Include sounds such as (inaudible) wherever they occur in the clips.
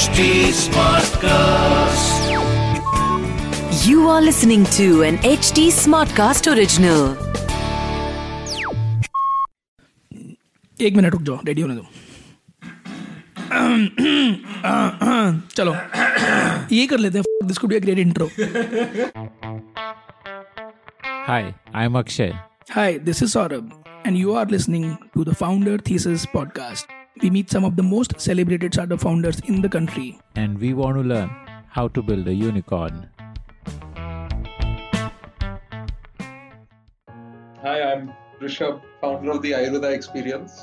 HT Smartcast. You are listening to an HT Smartcast original. एक मिनट रुक जाओ रेडी होने दो चलो ये कर लेते हैं this could be a great intro hi I am Akshay hi this is Saurabh and you are listening to the founder thesis podcast we meet some of the most celebrated startup founders in the country and we want to learn how to build a unicorn. Hi, I'm Rishabh, founder of the Ayurveda Experience.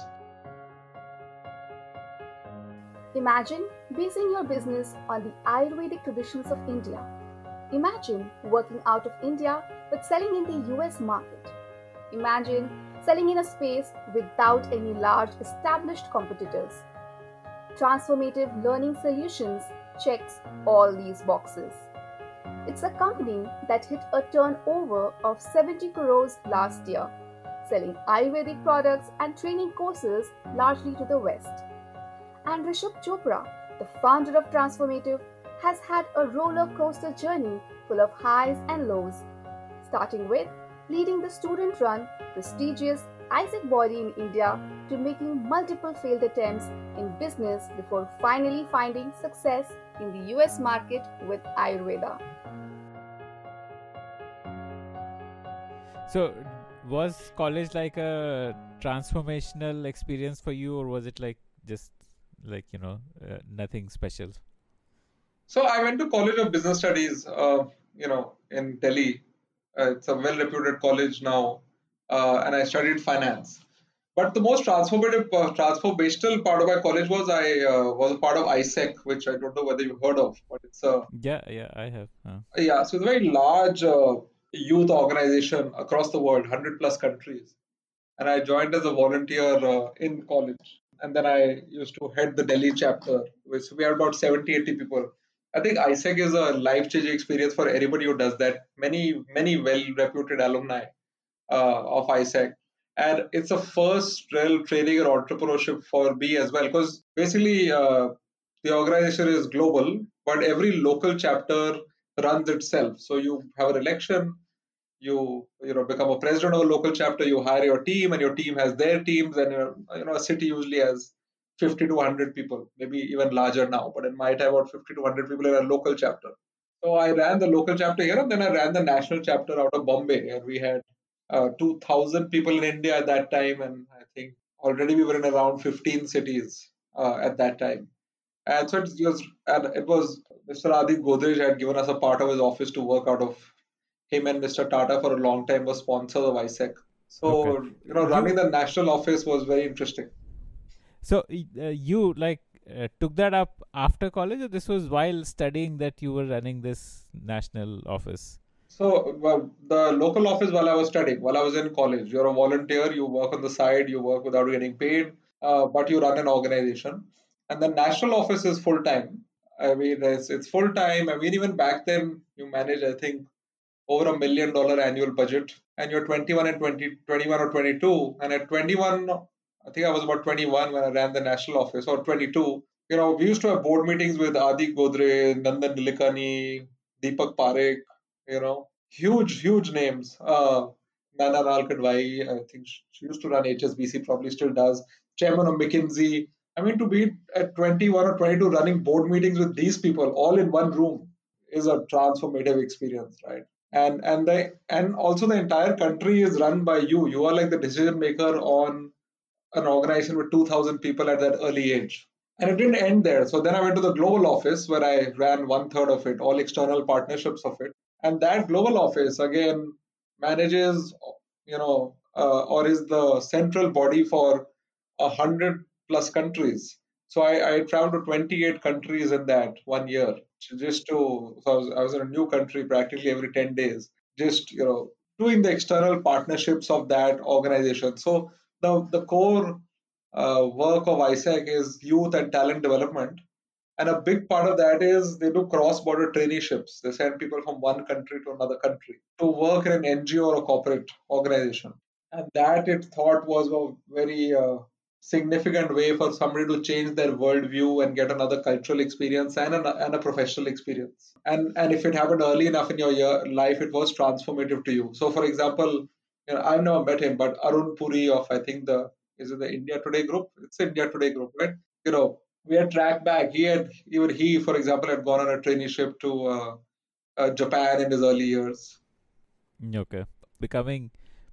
Imagine basing your business on the Ayurvedic traditions of India. Imagine working out of India but selling in the US market. Imagine selling in a space without any large established competitors. Transformative Learning Solutions checks all these boxes. It's a company that hit a turnover of 70 crores last year, selling Ayurvedic products and training courses largely to the West. And Rishabh Chopra, the founder of Transformative, has had a roller coaster journey full of highs and lows, starting with leading the student run prestigious AIESEC body in India to making multiple failed attempts in business before finally finding success in the US market with Ayurveda. So, was college like a transformational experience for you, or was it like just like you know uh, nothing special? So I went to College of Business Studies, uh, you know, in Delhi. Uh, it's a well-reputed college now, uh, and I studied finance. But the most transformative, uh, transformational part of my college was I uh, was a part of AIESEC, which I don't know whether you've heard of, but it's a Yeah, yeah, I have. Uh, yeah, so it's a very large uh, youth organization across the world, 100 plus countries. And I joined as a volunteer uh, in college. And then I used to head the Delhi chapter, which we had about 70, 80 people. I think AIESEC is a life changing experience for anybody who does that. Many, many well reputed alumni uh, of AIESEC. And it's a first real training or entrepreneurship for me as well, because basically uh, the organization is global, but every local chapter runs itself. So you have an election, you you know become a president of a local chapter, you hire your team, and your team has their teams, and you know a city usually has 50 to 100 people, maybe even larger now, but in my time about 50 to 100 people in a local chapter. So I ran the local chapter here, and then I ran the national chapter out of Bombay, and we had uh, 2,000 people in India at that time, and I think already we were in around 15 cities uh, at that time. And so it was, and it was Mr. Adi Godrej had given us a part of his office to work out of. Him and Mr. Tata for a long time were sponsors of AIESEC. So Okay. you know, running the national office was very interesting. So uh, you like uh, took that up after college, or this was while studying that you were running this national office? So well, the local office while I was studying, while I was in college, you're a volunteer. You work on the side. You work without getting paid, uh, but you run an organization. And the national office is full time. I mean, it's, it's full time. I mean, even back then, you manage, I think, over a million dollar annual budget, and you're 21 and 20, 21 or 22. And at 21, I think I was about 21 when I ran the national office, or 22. You know, we used to have board meetings with Adi Godrej, Nandan Nilekani, Deepak Parekh, you know, huge, huge names. Uh, Naina Lal Kidwai, I think she used to run HSBC, probably still does. Chairman of McKinsey. I mean, to be at 21 or 22 running board meetings with these people all in one room is a transformative experience, right? And and the and also the entire country is run by you. You are like the decision maker on an organization with 2,000 people at that early age. And it didn't end there. So then I went to the global office where I ran one third of it, all external partnerships of it. And that global office again manages, you know, uh, or is the central body for a hundred plus countries. So I, I traveled to 28 countries in that one year, just to. So I was, I was in a new country practically every 10 days, just you know, doing the external partnerships of that organization. So the the core uh, work of AIESEC is youth and talent development. And a big part of that is they do cross border traineeships. They send people from one country to another country to work in an NGO or a corporate organization. And that it thought was a very uh, significant way for somebody to change their worldview and get another cultural experience and a, and a professional experience. And and if it happened early enough in your year, life, it was transformative to you. So, for example, you know, I've never met him, but Arun Puri of I think the is it the India Today group? It's India Today group, right? You know, we had tracked back. He had even he, for example, had gone on a traineeship to uh, uh, Japan in his early years. Okay, becoming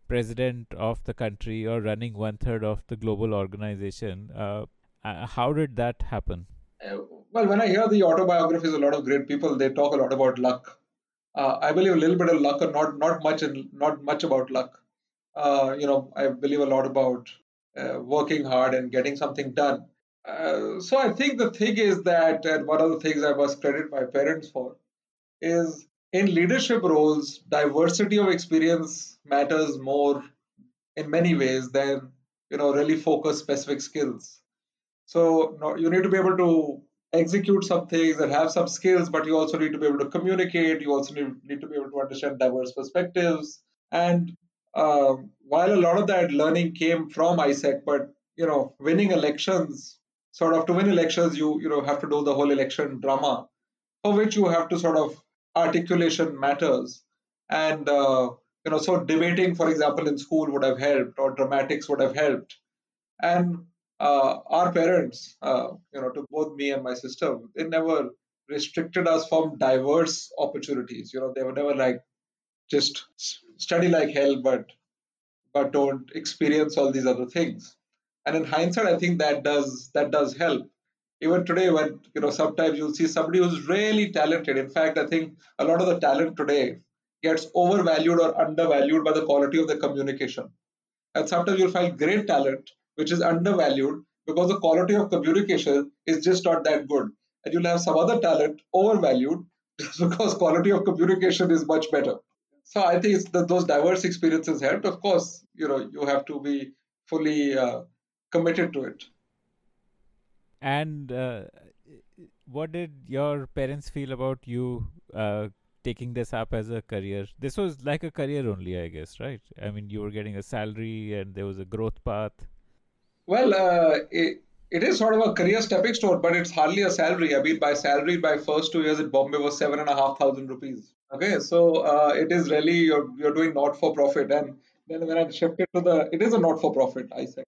president of the country or running one third of the global organization. Uh, uh, how did that happen? Uh, well, when I hear the autobiographies, a lot of great people they talk a lot about luck. Uh, I believe a little bit of luck, or not not much, and not much about luck. Uh, you know, I believe a lot about uh, working hard and getting something done. so I think the thing is that, and one of the things I must credit my parents for, is in leadership roles, diversity of experience matters more in many ways than you know really focus specific skills. So you need to be able to execute some things and have some skills, but you also need to be able to communicate. You also need to be able to understand diverse perspectives. And um, while a lot of that learning came from AIESEC, but you know, winning elections, sort of to win elections, you you know have to do the whole election drama, for which you have to sort of articulation matters. And, uh, you know, so debating, for example, in school would have helped, or dramatics would have helped. And uh, our parents, uh, you know, to both me and my sister, they never restricted us from diverse opportunities. You know, they were never like just study like hell, but but don't experience all these other things. And in hindsight, I think that does that does help. Even today when you know sometimes you'll see somebody who's really talented. In fact i think a lot of the talent today gets overvalued or undervalued by the quality of the communication. And sometimes you'll find great talent which is undervalued because the quality of communication is just not that good. And you'll have some other talent overvalued just (laughs) because quality of communication is much better so i think it's the, those diverse experiences helped of course you know you have to be fully uh, committed to it and uh, what did your parents feel about you uh, taking this up as a career? This was like a career only, I guess, right? I mean, you were getting a salary and there was a growth path. Well, uh, it, it is sort of a career stepping stone, but it's hardly a salary. I mean, by salary, by first two years in Bombay was seven and a half thousand rupees. Okay, so uh, it is really you're you're doing not for profit, and then when I shifted to the, it is a not for profit, I said,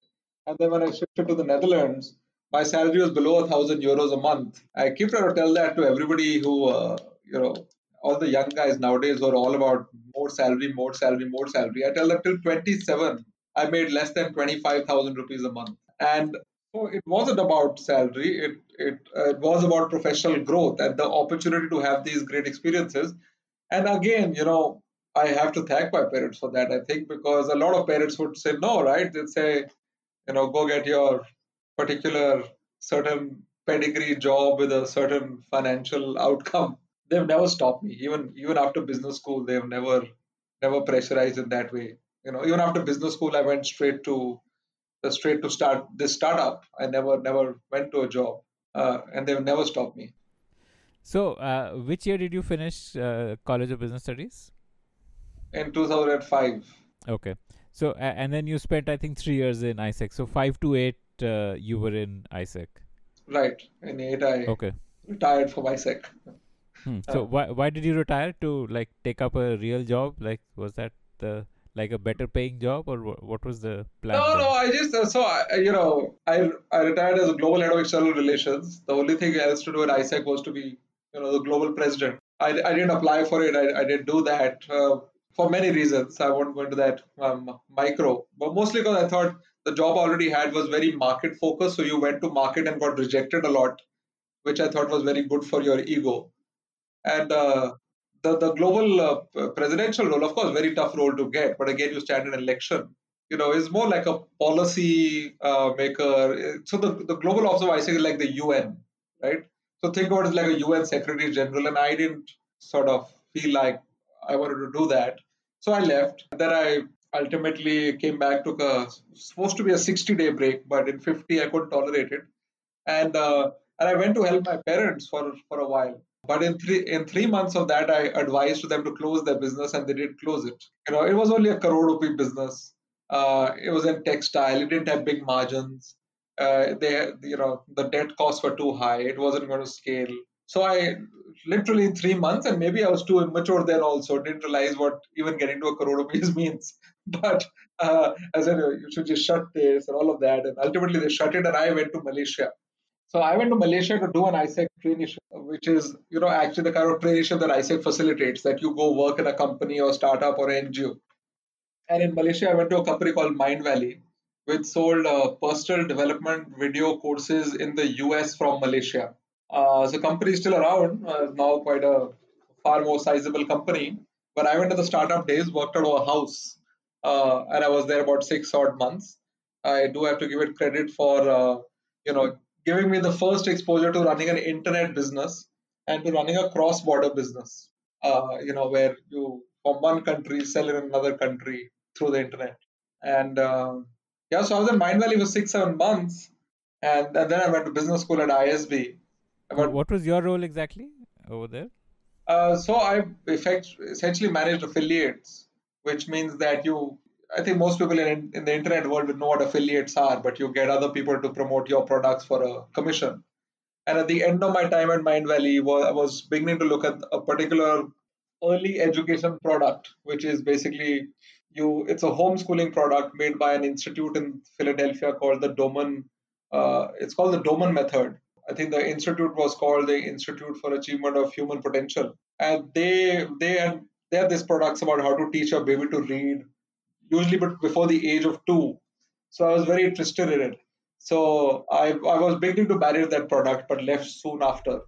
and then when I shifted to the Netherlands, my salary was below a thousand euros a month. I keep trying to tell that to everybody who, uh, you know, all the young guys nowadays who are all about more salary, more salary, more salary. I tell them till 27, I made less than 25,000 rupees a month. And so it wasn't about salary, it, it, uh, it was about professional growth and the opportunity to have these great experiences. And again, you know, I have to thank my parents for that, I think, because a lot of parents would say no, right? They'd say, you know, go get your particular certain pedigree job with a certain financial outcome. They've never stopped me. Even even after business school they've never never pressurized in that way. You know even after business school i went straight to straight to start this startup. I never never went to a job uh, and they've never stopped me so uh, which year did you finish uh, college of business studies in 2005 okay so and then you spent i think 3 years in AIESEC so 5 to 8 uh, you were in AIESEC. Right. In eight, I okay. retired from AIESEC. Hmm. So uh, why why did you retire to like take up a real job? Like was that the like a better paying job or what was the plan? No, then? no. I just uh, so I, you know I I retired as a global head of external relations. The only thing else to do at AIESEC was to be you know the global president. I, I didn't apply for it. I, I didn't do that uh, for many reasons. I won't go into that um, micro, but mostly because I thought the job already had was very market focused. So you went to market and got rejected a lot, which I thought was very good for your ego. And uh, the the global uh, presidential role, of course, very tough role to get. But again, you stand in election. You know, is more like a policy uh, maker. So the the global office of AIESEC is like the UN, right? So think about it like a UN Secretary General, and I didn't sort of feel like I wanted to do that. So I left. Then I ultimately came back took a supposed to be a 60 day break but in 50 i couldn't tolerate it. And uh, and i went to help my parents for for a while. But in three in three months of that i advised them to close their business and they did close it. You know it was only a crore rupee business. Uh, it was in textile. It didn't have big margins Uh, they, you know, the debt costs were too high. It wasn't going to scale. So I literally in three months, and maybe I was too immature then also, didn't realize what even getting to a crore rupees (laughs) means. But uh, I said, you should just shut this and all of that. And ultimately they shut it and I went to Malaysia. So I went to Malaysia to do an AIESEC traineeship, which is, you know, actually the kind of traineeship that AIESEC facilitates, that you go work in a company or startup or NGO. And in Malaysia, I went to a company called Mindvalley, which sold uh, personal development video courses in the US from Malaysia. Uh, so company is still around, uh, now quite a far more sizable company. But I went to the startup days, worked out of a house, uh, and I was there about six odd months. I do have to give it credit for, uh, you know, giving me the first exposure to running an internet business and to running a cross-border business. Uh, you know, where you from one country sell in another country through the internet. And uh, yeah, so I was in Mindvalley for six, seven months, and, and then I went to business school at ISB. About, what was your role exactly over there? Uh, so I effect, essentially managed affiliates, which means that you I think most people in, in the internet world would know what affiliates are, but you get other people to promote your products for a commission. And at the end of my time at Mindvalley, I was beginning to look at a particular early education product, which is basically you. It's a homeschooling product made by an institute in Philadelphia called the Doman. Uh, it's called the Doman Method. I think the institute was called the Institute for Achievement of Human Potential, and they they had they had these products about how to teach a baby to read, usually but before the age of two. So I was very interested in it. So I I was beginning to manage that product, but left soon after.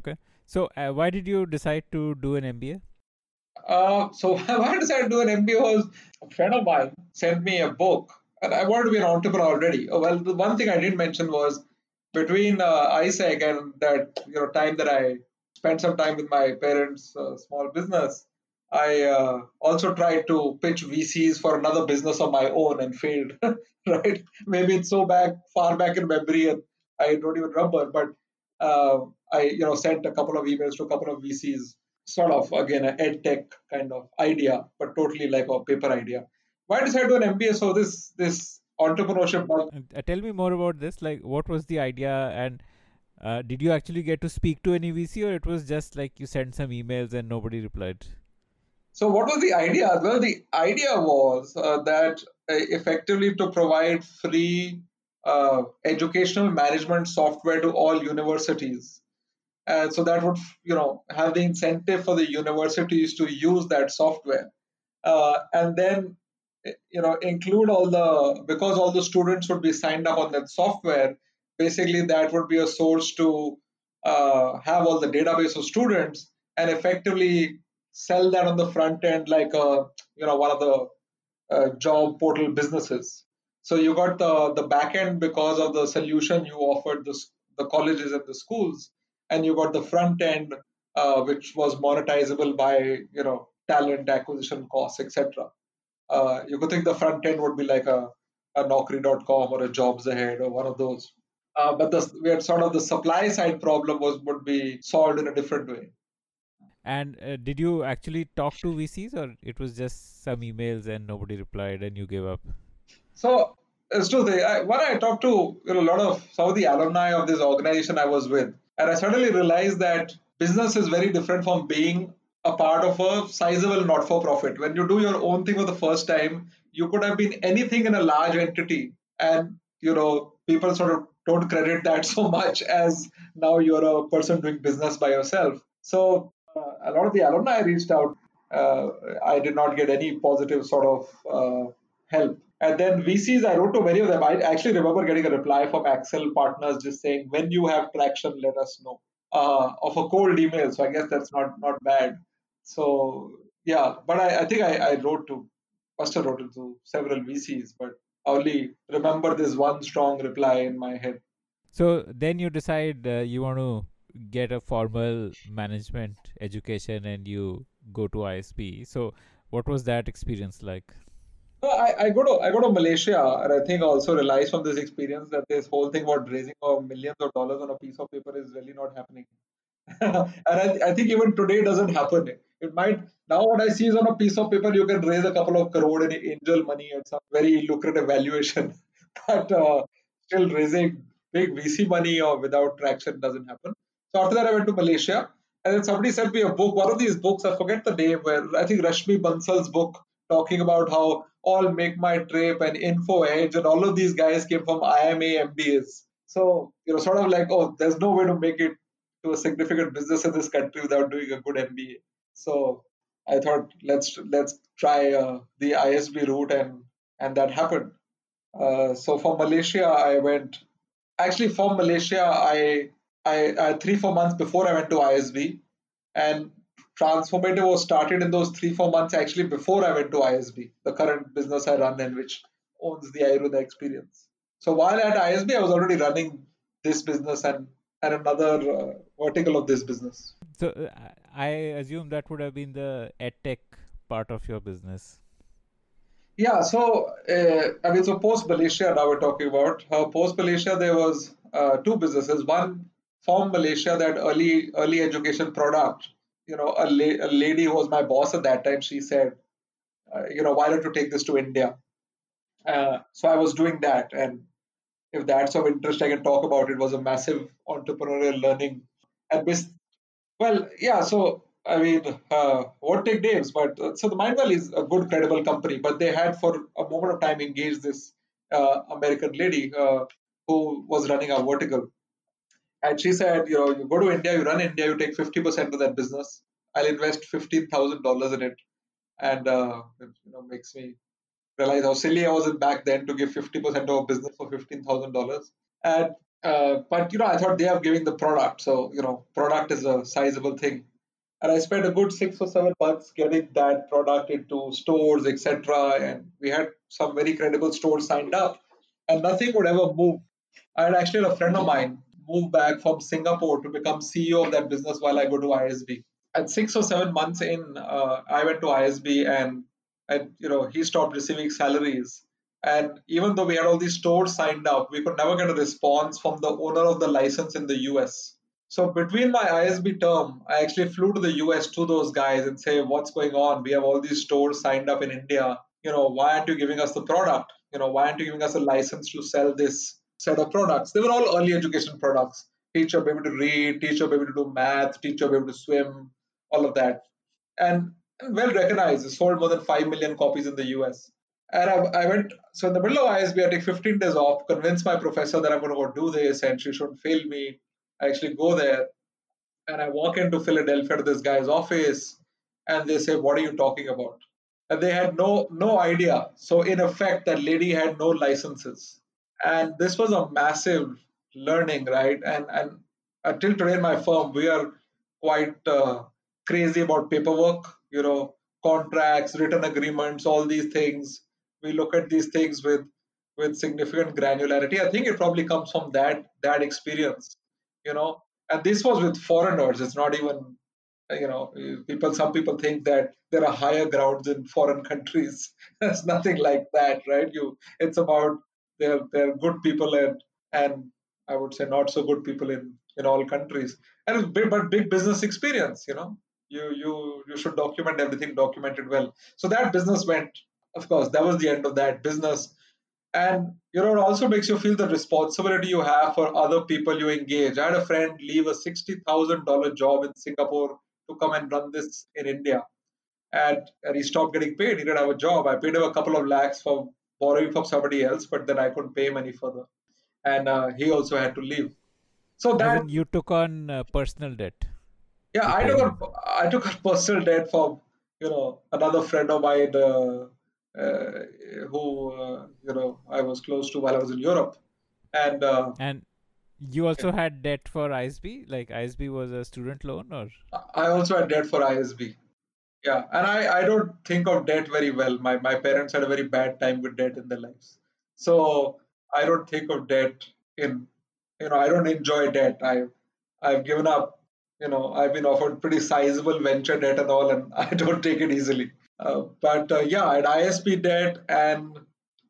Okay. So uh, why did you decide to do an MBA? Uh, so (laughs) why I decided to do an MBA was a friend of mine sent me a book, and I wanted to be an entrepreneur already. Oh, well, the one thing I didn't mention was between uh, AIESEC and that you know time that I spent some time with my parents' uh, small business, I uh, also tried to pitch VCs for another business of my own and failed. (laughs) right? Maybe it's so back far back in memory and I don't even remember. But uh, I, you know, sent a couple of emails to a couple of VCs, sort of again an ed tech kind of idea, but totally like a paper idea. Why decided to do an MBA? So this this entrepreneurship. Uh, tell me more about this. Like, what was the idea and uh, did you actually get to speak to any VC or it was just like you sent some emails and nobody replied? So, what was the idea? Well, the idea was uh, that uh, effectively to provide free uh, educational management software to all universities. And so that would, you know, have the incentive for the universities to use that software. Uh, and then, you know, include all the, because all the students would be signed up on that software, basically that would be a source to uh, have all the database of students and effectively sell that on the front end like a you know one of the uh, job portal businesses. So you got the the back end because of the solution you offered the the colleges and the schools, and you got the front end uh, which was monetizable by you know talent acquisition costs, etc. Uh, you could think the front end would be like a, a Naukri.com or a Jobs Ahead or one of those. Uh, but the we had sort of the supply side problem was would be solved in a different way. And uh, did you actually talk to VCs, or it was just some emails and nobody replied, and you gave up? So it's true. I, when I talked to you know, a lot of some of the alumni of this organization I was with, and I suddenly realized that business is very different from being a part of a sizable not-for-profit. When you do your own thing for the first time, you could have been anything in a large entity, and you know people sort of don't credit that (laughs) so much as now you're a person doing business by yourself. So a lot of the alumni I reached out. Uh, I did not get any positive sort of uh, help. And then VCs, I wrote to many of them. I actually remember getting a reply from Accel partners just saying, when you have traction, let us know. Uh, of a cold email. So I guess that's not not bad. So yeah, but I, I think I, I wrote to, must have wrote to several VCs, but I only remember this one strong reply in my head. So then you decide uh, you want to get a formal management education and you go to ISB. So, what was that experience like? I, I go to I go to Malaysia, and I think I also realize from this experience that this whole thing about raising of millions of dollars on a piece of paper is really not happening. (laughs) and I, I think even today doesn't happen. It might now what I see is on a piece of paper you can raise a couple of crore in angel money at some very lucrative valuation. (laughs) but uh, still raising big VC money or without traction doesn't happen. So after that, I went to Malaysia, and then somebody sent me a book. One of these books, I forget the name, where I think Rashmi Bansal's book talking about how all Make My Trip and Info Edge and all of these guys came from IMA MBAs. So you know, sort of like, oh, there's no way to make it to a significant business in this country without doing a good MBA. So I thought let's let's try uh, the ISB route, and and that happened. Uh, so for Malaysia, I went. Actually, for Malaysia, I, I, I three four months before I went to ISB, and Transformative was started in those three four months actually before I went to ISB, the current business I run and which owns the Ayurveda experience. So while at ISB, I was already running this business and and another uh, vertical of this business. So uh, I assume that would have been the edtech part of your business. Yeah, so uh, I mean, so post Malaysia, now we're talking about. Uh, post Malaysia, there was uh, two businesses. One from Malaysia, that early early education product. You know, a, la- a lady who was my boss at that time, she said, uh, you know, why don't you take this to India? Uh, so I was doing that, and if that's of interest, I can talk about it. it was a massive entrepreneurial learning. And this, well, yeah. So I mean, uh, won't take names, but uh, so the Mindvalley is a good, credible company. But they had for a moment of time engaged this uh, American lady uh, who was running a vertical, and she said, you know, you go to India, you run India, you take fifty percent of that business. I'll invest fifteen thousand dollars in it, and uh, it, you know makes me realize how silly I was back then to give 50% of a business for $15,000. And uh, but you know, I thought they are giving the product, so you know, product is a sizable thing. And I spent a good six or seven months getting that product into stores, etc. And we had some very credible stores signed up, and nothing would ever move. I had actually a friend of mine move back from Singapore to become CEO of that business while I go to ISB. And six or seven months in, uh, I went to ISB and and you know he stopped receiving salaries. And even though we had all these stores signed up we could never get a response from the owner of the license in the us so between my isb term i actually flew to the us to those guys and say what's going on? We have all these stores signed up in india. You know why aren't you giving us the product? You know why aren't you giving us a license to sell this set of products they were all early education products teach your baby to read teach your baby to do math teach your baby to swim all of that and well recognized. It sold more than 5 million copies in the US. And I, I, went, so in the middle of ISB, I take 15 days off, convince my professor that I'm going to go do this and she shouldn't fail me. I actually go there and I walk into Philadelphia to this guy's office and they say, What are you talking about? And they had no no idea. So in effect, that lady had no licenses. And this was a massive learning, right? And and until today in my firm, we are quite uh, crazy about paperwork you know contracts written agreements all these things. We look at these things with with significant granularity. I think it probably comes from that that experience you know? And this was with foreigners. It's not even you know people some people think that there are higher grounds in foreign countries. (laughs) There's nothing like that right? You it's about they're they're good people and and i would say not so good people in in all countries. And big, but big business experience you know. You you you should document everything documented well. So that business went of course that was the end of that business. And you know it also makes you feel the responsibility you have for other people you engage. I had a friend leave a $60000 job in singapore to come and run this in india. And, and he stopped getting paid. He didn't have a job. I paid him a couple of lakhs for borrowing from somebody else but then i couldn't pay him any further and uh, he also had to leave so that you took on uh, personal debt yeah, I took a, I took a (laughs) personal debt from you know another friend of mine uh, uh, who uh, you know I was close to while I was in Europe, and uh, and you also yeah. had debt for ISB. Like ISB was a student loan, or I also had debt for ISB. Yeah, and I I don't think of debt very well. My my parents had a very bad time with debt in their lives, so I don't think of debt in you know I don't enjoy debt. I I've given up you know, I've been offered pretty sizable venture debt and all, and (laughs) I don't take it easily. Uh, but uh, yeah, I had ISB debt and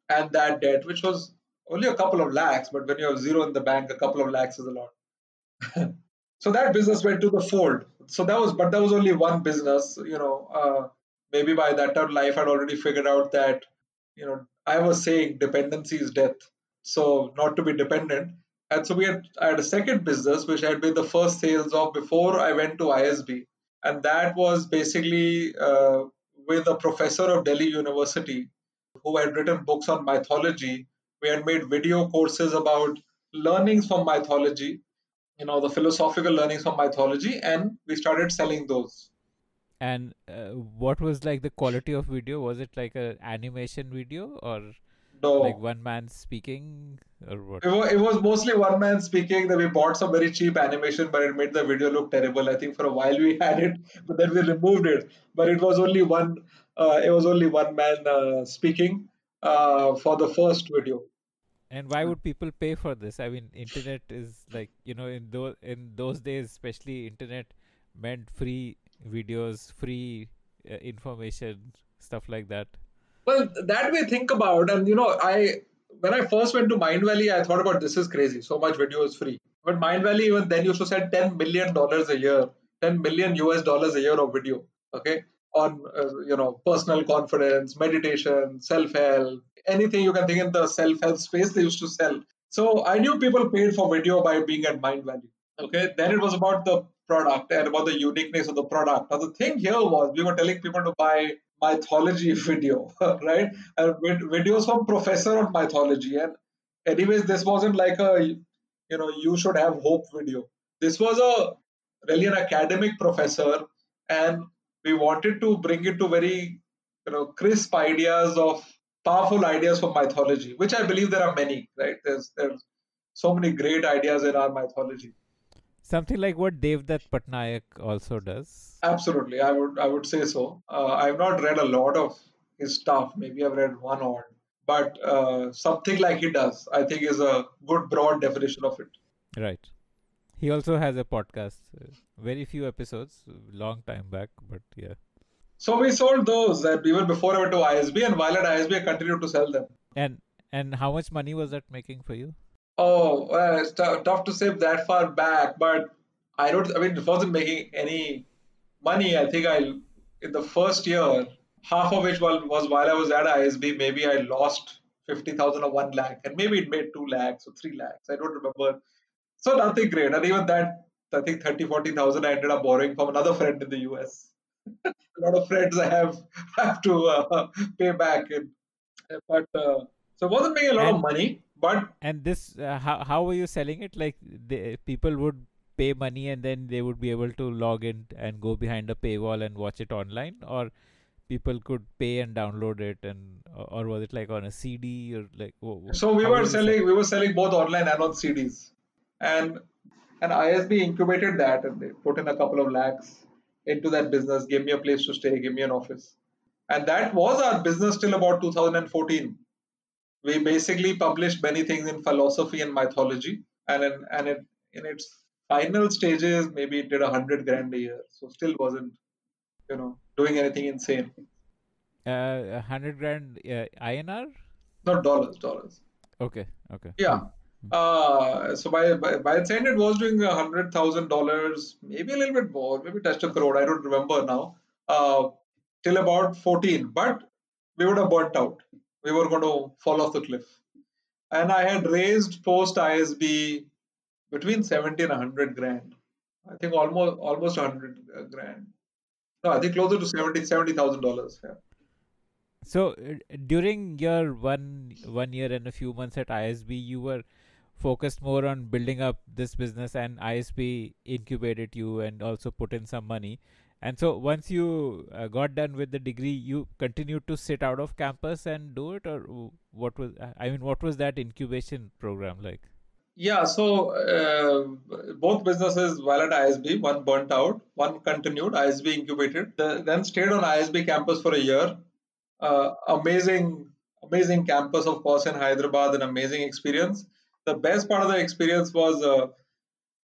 and that debt, which was only a couple of lakhs, but when you have zero in the bank, a couple of lakhs is a lot. (laughs) so that business went to the fold. So that was, but that was only one business. You know, uh, maybe by that time life, I'd already figured out that, you know, I was saying dependency is death. so not to be dependent. And so we had I had a second business which I had made the first sales of before I went to ISB, and that was basically uh, with a professor of Delhi University who had written books on mythology. We had made video courses about learnings from mythology, you know, the philosophical learnings from mythology, and we started selling those. And uh, what was like the quality of video? Was it like a animation video or No, like one man speaking or what? It was, it was mostly one man speaking. That we bought some very cheap animation, but it made the video look terrible. I think for a while we (laughs) had it, but then we removed it. But it was only one. Uh, it was only one man uh, speaking uh, for the first video. And why would people pay for this? I mean, internet is like you know in those in those days, especially internet meant free videos, free uh, information, stuff like that. Well, that we think about, and you know, I when I first went to Mindvalley, I thought about this is crazy. So much video is free. But Mindvalley even then used to sell ten million dollars a year, ten million US dollars a year of video. Okay, on uh, you know personal confidence, meditation, self help, anything you can think in the self help space they used to sell. So I knew people paid for video by being at Mindvalley Okay, then it was about the product and about the uniqueness of the product. Now the thing here was we were telling people to buy mythology (laughs) video, right? And videos from professor of mythology. And anyways, this wasn't like a you know you should have hope video. This was a really an academic professor, and we wanted to bring it to very you know crisp ideas of powerful ideas from mythology, which I believe there are many, right? There's there's so many great ideas in our mythology. Something like what Devdutt Pattanaik also does. Absolutely, I would I would say so. Uh, I've not read a lot of his stuff. Maybe I've read one odd, but uh, something like he does, I think, is a good broad definition of it. Right. He also has a podcast. Very few episodes, long time back, but yeah. So we sold those, and even before I went to ISB, and while at ISB, I continued to sell them. And and how much money was that making for you? Oh, well, it's t- tough to say that far back, but I don't. I mean, it wasn't making any money. I think I, in the first year, half of which was, was while I was at ISB. Maybe I lost fifty thousand or one lakh, and maybe it made two lakhs or three lakhs. I don't remember. So nothing great, and even that, I think 30, 40,000 I ended up borrowing from another friend in the US. A lot of friends I have (laughs) have to uh, pay back, and, but uh, so it wasn't making a lot of money, but And this, uh, how how were you selling it? Like the people would pay money and then they would be able to log in and go behind a paywall and watch it online, or people could pay and download it, and or was it like on a CD or like? wh- wh- So we how were selling we were selling both online and on CDs, and and ISB incubated that and they put in a couple of lakhs into that business, gave me a place to stay, gave me an office, and that was our business till about 2014. We basically published many things in philosophy and mythology, and in, and it, in its final stages, maybe it did a hundred grand a year. So still wasn't, you know, doing anything insane. Uh, a hundred grand uh, INR? Not dollars, dollars. Okay, okay. Yeah. Uh, so by, by by its end, it was doing a hundred thousand dollars, maybe a little bit more, maybe touched a crore. I don't remember now. Uh, till about fourteen, but we would have burnt out. We were going to fall off the cliff. And I had raised post ISB between seventy and hundred grand. I think almost almost hundred grand. No, I think closer to seventy seventy thousand dollars. Yeah. So uh, during your one one year and a few months at ISB, you were focused more on building up this business, and ISB incubated you and also put in some money. And so once you uh, got done with the degree, you continued to sit out of campus and do it, or what was? I mean, what was that incubation program like? Yeah, so uh, both businesses while at ISB, one burnt out, one continued. ISB incubated, the, then stayed on ISB campus for a year. Uh, amazing, amazing campus, of course, in Hyderabad, an amazing experience. The best part of the experience was, uh,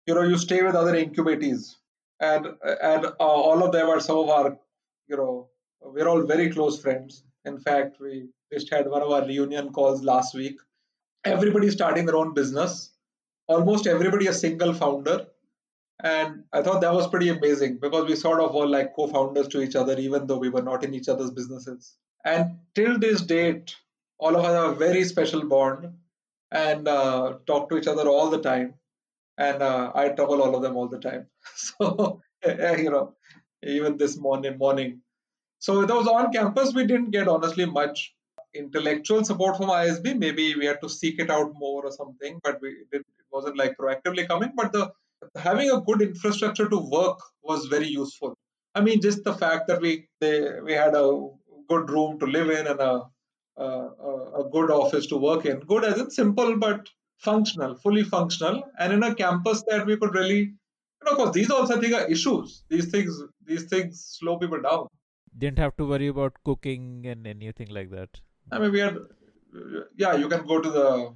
you know, you stay with other incubatees, and and uh, all of them are some of our, you know, we're all very close friends. In fact, we just had one of our reunion calls last week. Everybody's starting their own business. Almost everybody a single founder. And i thought that was pretty amazing because we sort of were like co-founders to each other even though we were not in each other's businesses. And till this date all of us have a very special bond and uh, talk to each other all the time. And uh, I trouble all of them all the time. (laughs) So, (laughs) you know, even this morning, morning. So it was on campus. We didn't get honestly much intellectual support from ISB. Maybe we had to seek it out more or something, but we it wasn't like proactively coming. But the having a good infrastructure to work was very useful. I mean, just the fact that we they, we had a good room to live in and a, a a good office to work in. Good as in simple but functional, fully functional, and in a campus that we could really. And of course, these also I think are issues. These things these things slow people down. Didn't have to worry about cooking and anything like that. I mean, we had yeah, you can go to the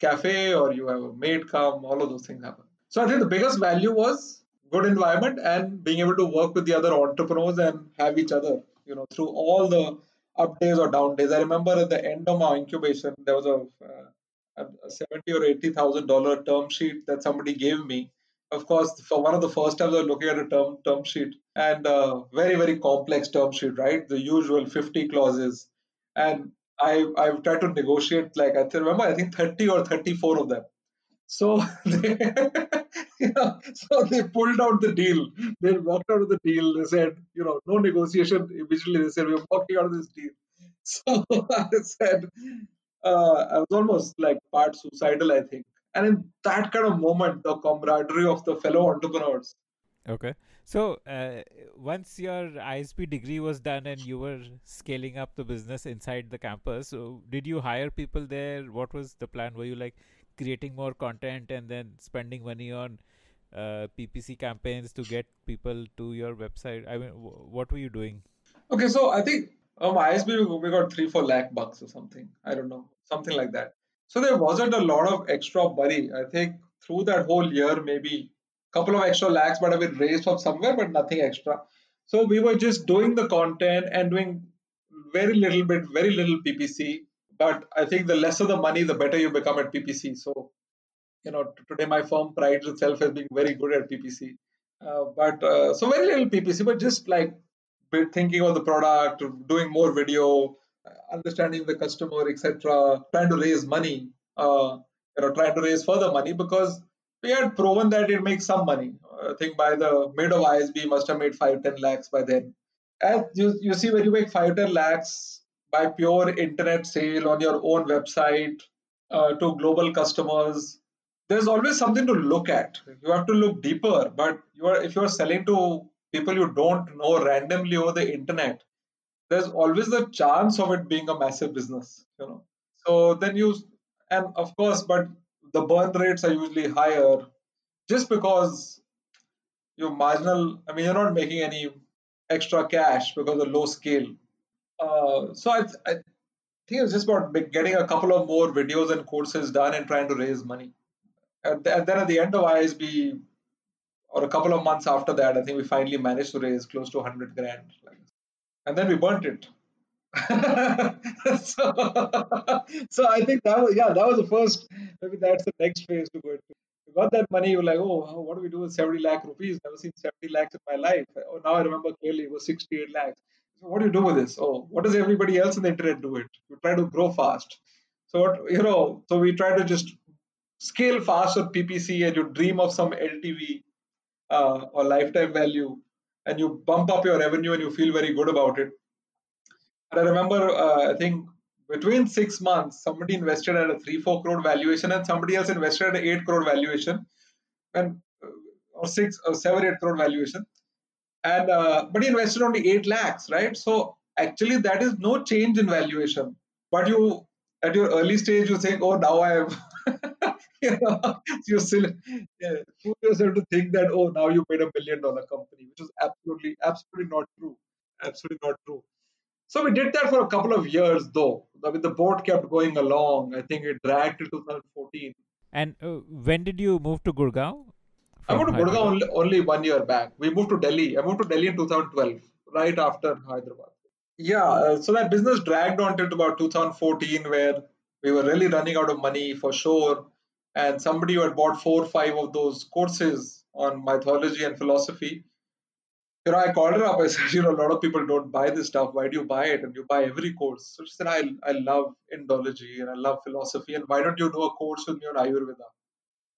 cafe or you have a maid come. All of those things happen. So I think the biggest value was good environment and being able to work with the other entrepreneurs and have each other, you know, through all the up days or down days. I remember at the end of my incubation, there was a, uh, a seventy or eighty thousand dollar term sheet that somebody gave me. Of course, for one of the first times I was looking at a term term sheet and uh, very very complex term sheet, right? The usual fifty clauses, and I I've tried to negotiate like I remember I think thirty or thirty four of them so (laughs) (laughs) so they pulled out the deal. They walked out of the deal. They said, you know, no negotiation. Immediately they said, we're walking out of this deal. (laughs) So I said, uh, I was almost like part suicidal, I think. And in that kind of moment, the camaraderie of the fellow entrepreneurs. Okay. So uh, once your ISB degree was done and you were scaling up the business inside the campus, so did you hire people there? What was the plan? Were you like, creating more content and then spending money on uh, PPC campaigns to get people to your website? I mean, w- what were you doing? Okay, so I think um, ISB we got three four lakh bucks or something. I don't know, something like that. So there wasn't a lot of extra money. I think through that whole year, maybe a couple of extra lakhs might have been raised from somewhere, but nothing extra. So we were just doing the content and doing very little bit, very little PPC but I think the lesser the money, the better you become at PPC. So, you know, today my firm prides itself as being very good at PPC. Uh, but uh, so very little PPC, but just like thinking of the product, doing more video, understanding the customer, etc. Trying to raise money, uh, you know, trying to raise further money because we had proven that it makes some money. I think by the mid of ISB, must have made five, ten lakhs by then. As you, you see, when you make five, ten lakhs, by pure internet sale on your own website uh, to global customers there's always something to look at. You have to look deeper but you are if you are selling to people you don't know randomly over the internet there's always the chance of it being a massive business you know. So then you and of course but the burn rates are usually higher just because you're marginal i mean you're not making any extra cash because of low scale. Uh, so I, I think it's just about getting a couple of more videos and courses done and trying to raise money. And, then at the end of ISB, or a couple of months after that, I think we finally managed to raise close to 100 grand. And then we burnt it. (laughs) so, (laughs) so I think that was yeah that was the first maybe that's the next phase to go into. You got that money, you're like, oh, what do we do with 70 lakh rupees? Never seen 70 lakhs in my life. Oh, now I remember clearly it was 68 lakhs. So what do you do with this? Oh, what does everybody else in the internet do it? You try to grow fast. So what you know, so we try to just scale fast with PPC and you dream of some LTV uh, or lifetime value and you bump up your revenue and you feel very good about it. And I remember, uh, I think between six months, somebody invested at a three, four crore valuation and somebody else invested at an eight crore valuation and uh, or six or seven, eight crore valuation. And uh, but he invested only 8 lakhs right? So actually that is no change in valuation. But you at your early stage you think oh now i have (laughs) you know you still yeah, fool yourself to think that oh now you made a billion dollar company which is absolutely absolutely not true absolutely not true so we did that for a couple of years though I mean, the boat kept going along i think it dragged to 2014 and uh, when did you move to gurgaon I moved to Gurgaon only, only one year back. We moved to Delhi. I moved to Delhi in 2012, right after Hyderabad. Yeah, uh, so that business dragged on till about 2014, where we were really running out of money for sure. And somebody who had bought four or five of those courses on mythology and philosophy you know, I called her up. I said, (laughs) you know, a lot of people don't buy this stuff. Why do you buy it? And you buy every course. So she said, I, I love Indology and I love philosophy. And why don't you do a course with me on Ayurveda?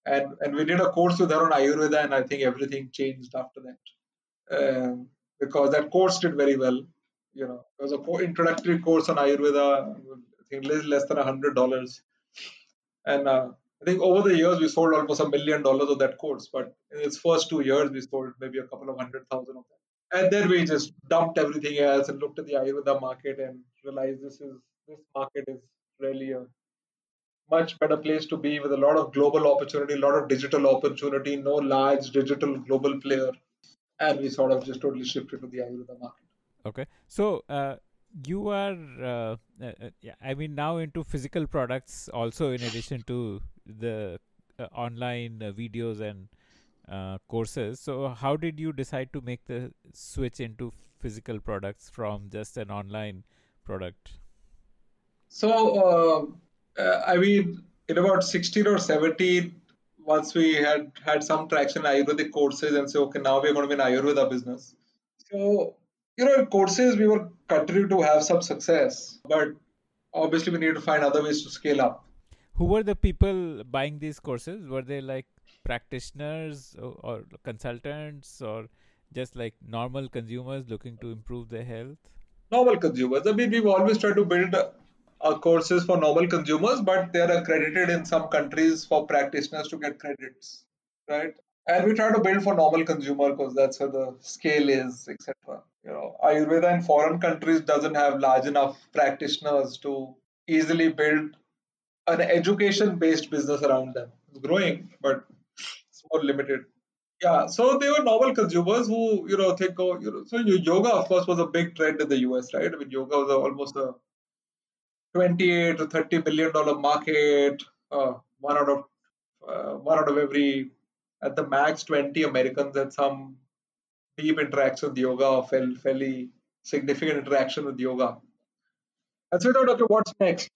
And and we did a course with her on Ayurveda, and I think everything changed after that. Um, because that course did very well. You know, it was a co- introductory course on Ayurveda. I think less, less than a hundred dollars. And uh, I think over the years we sold almost a million dollars of that course. But in its first two years, we sold maybe a couple of hundred thousand of that. And then we just dumped everything else and looked at the Ayurveda market and realized this is this market is really a much better place to be with a lot of global opportunity, a lot of digital opportunity, no large digital global player. And we sort of just totally shifted to the Ayurveda market. Okay. So uh, you are, uh, uh, I mean, now into physical products also, in addition to the uh, online uh, videos and uh, courses. So, how did you decide to make the switch into physical products from just an online product? So, uh, uh, I mean, in about 16 or 17, once we had had some traction in Ayurvedic courses and say, okay, now we're going to be in Ayurveda business. So, you know, in courses, we were continuing to have some success, but obviously we need to find other ways to scale up. Who were the people buying these courses? Were they like practitioners or, or consultants or just like normal consumers looking to improve their health? Normal consumers. I mean, we've always tried to build uh, courses for normal consumers, but they are accredited in some countries for practitioners to get credits, right? And we try to build for normal consumer because that's where the scale is, etc. You know, Ayurveda in foreign countries doesn't have large enough practitioners to easily build an education-based business around them. It's growing, but it's more limited. Yeah, so they were normal consumers who, you know, think, oh, you know, so yoga, of course, was a big trend in the US, right? I mean, yoga was almost a 28 to 30 billion dollar market. Uh, one out of uh, one out of every at the max 20 Americans had some deep interaction with yoga or fairly significant interaction with yoga. And so we thought, okay, what's next?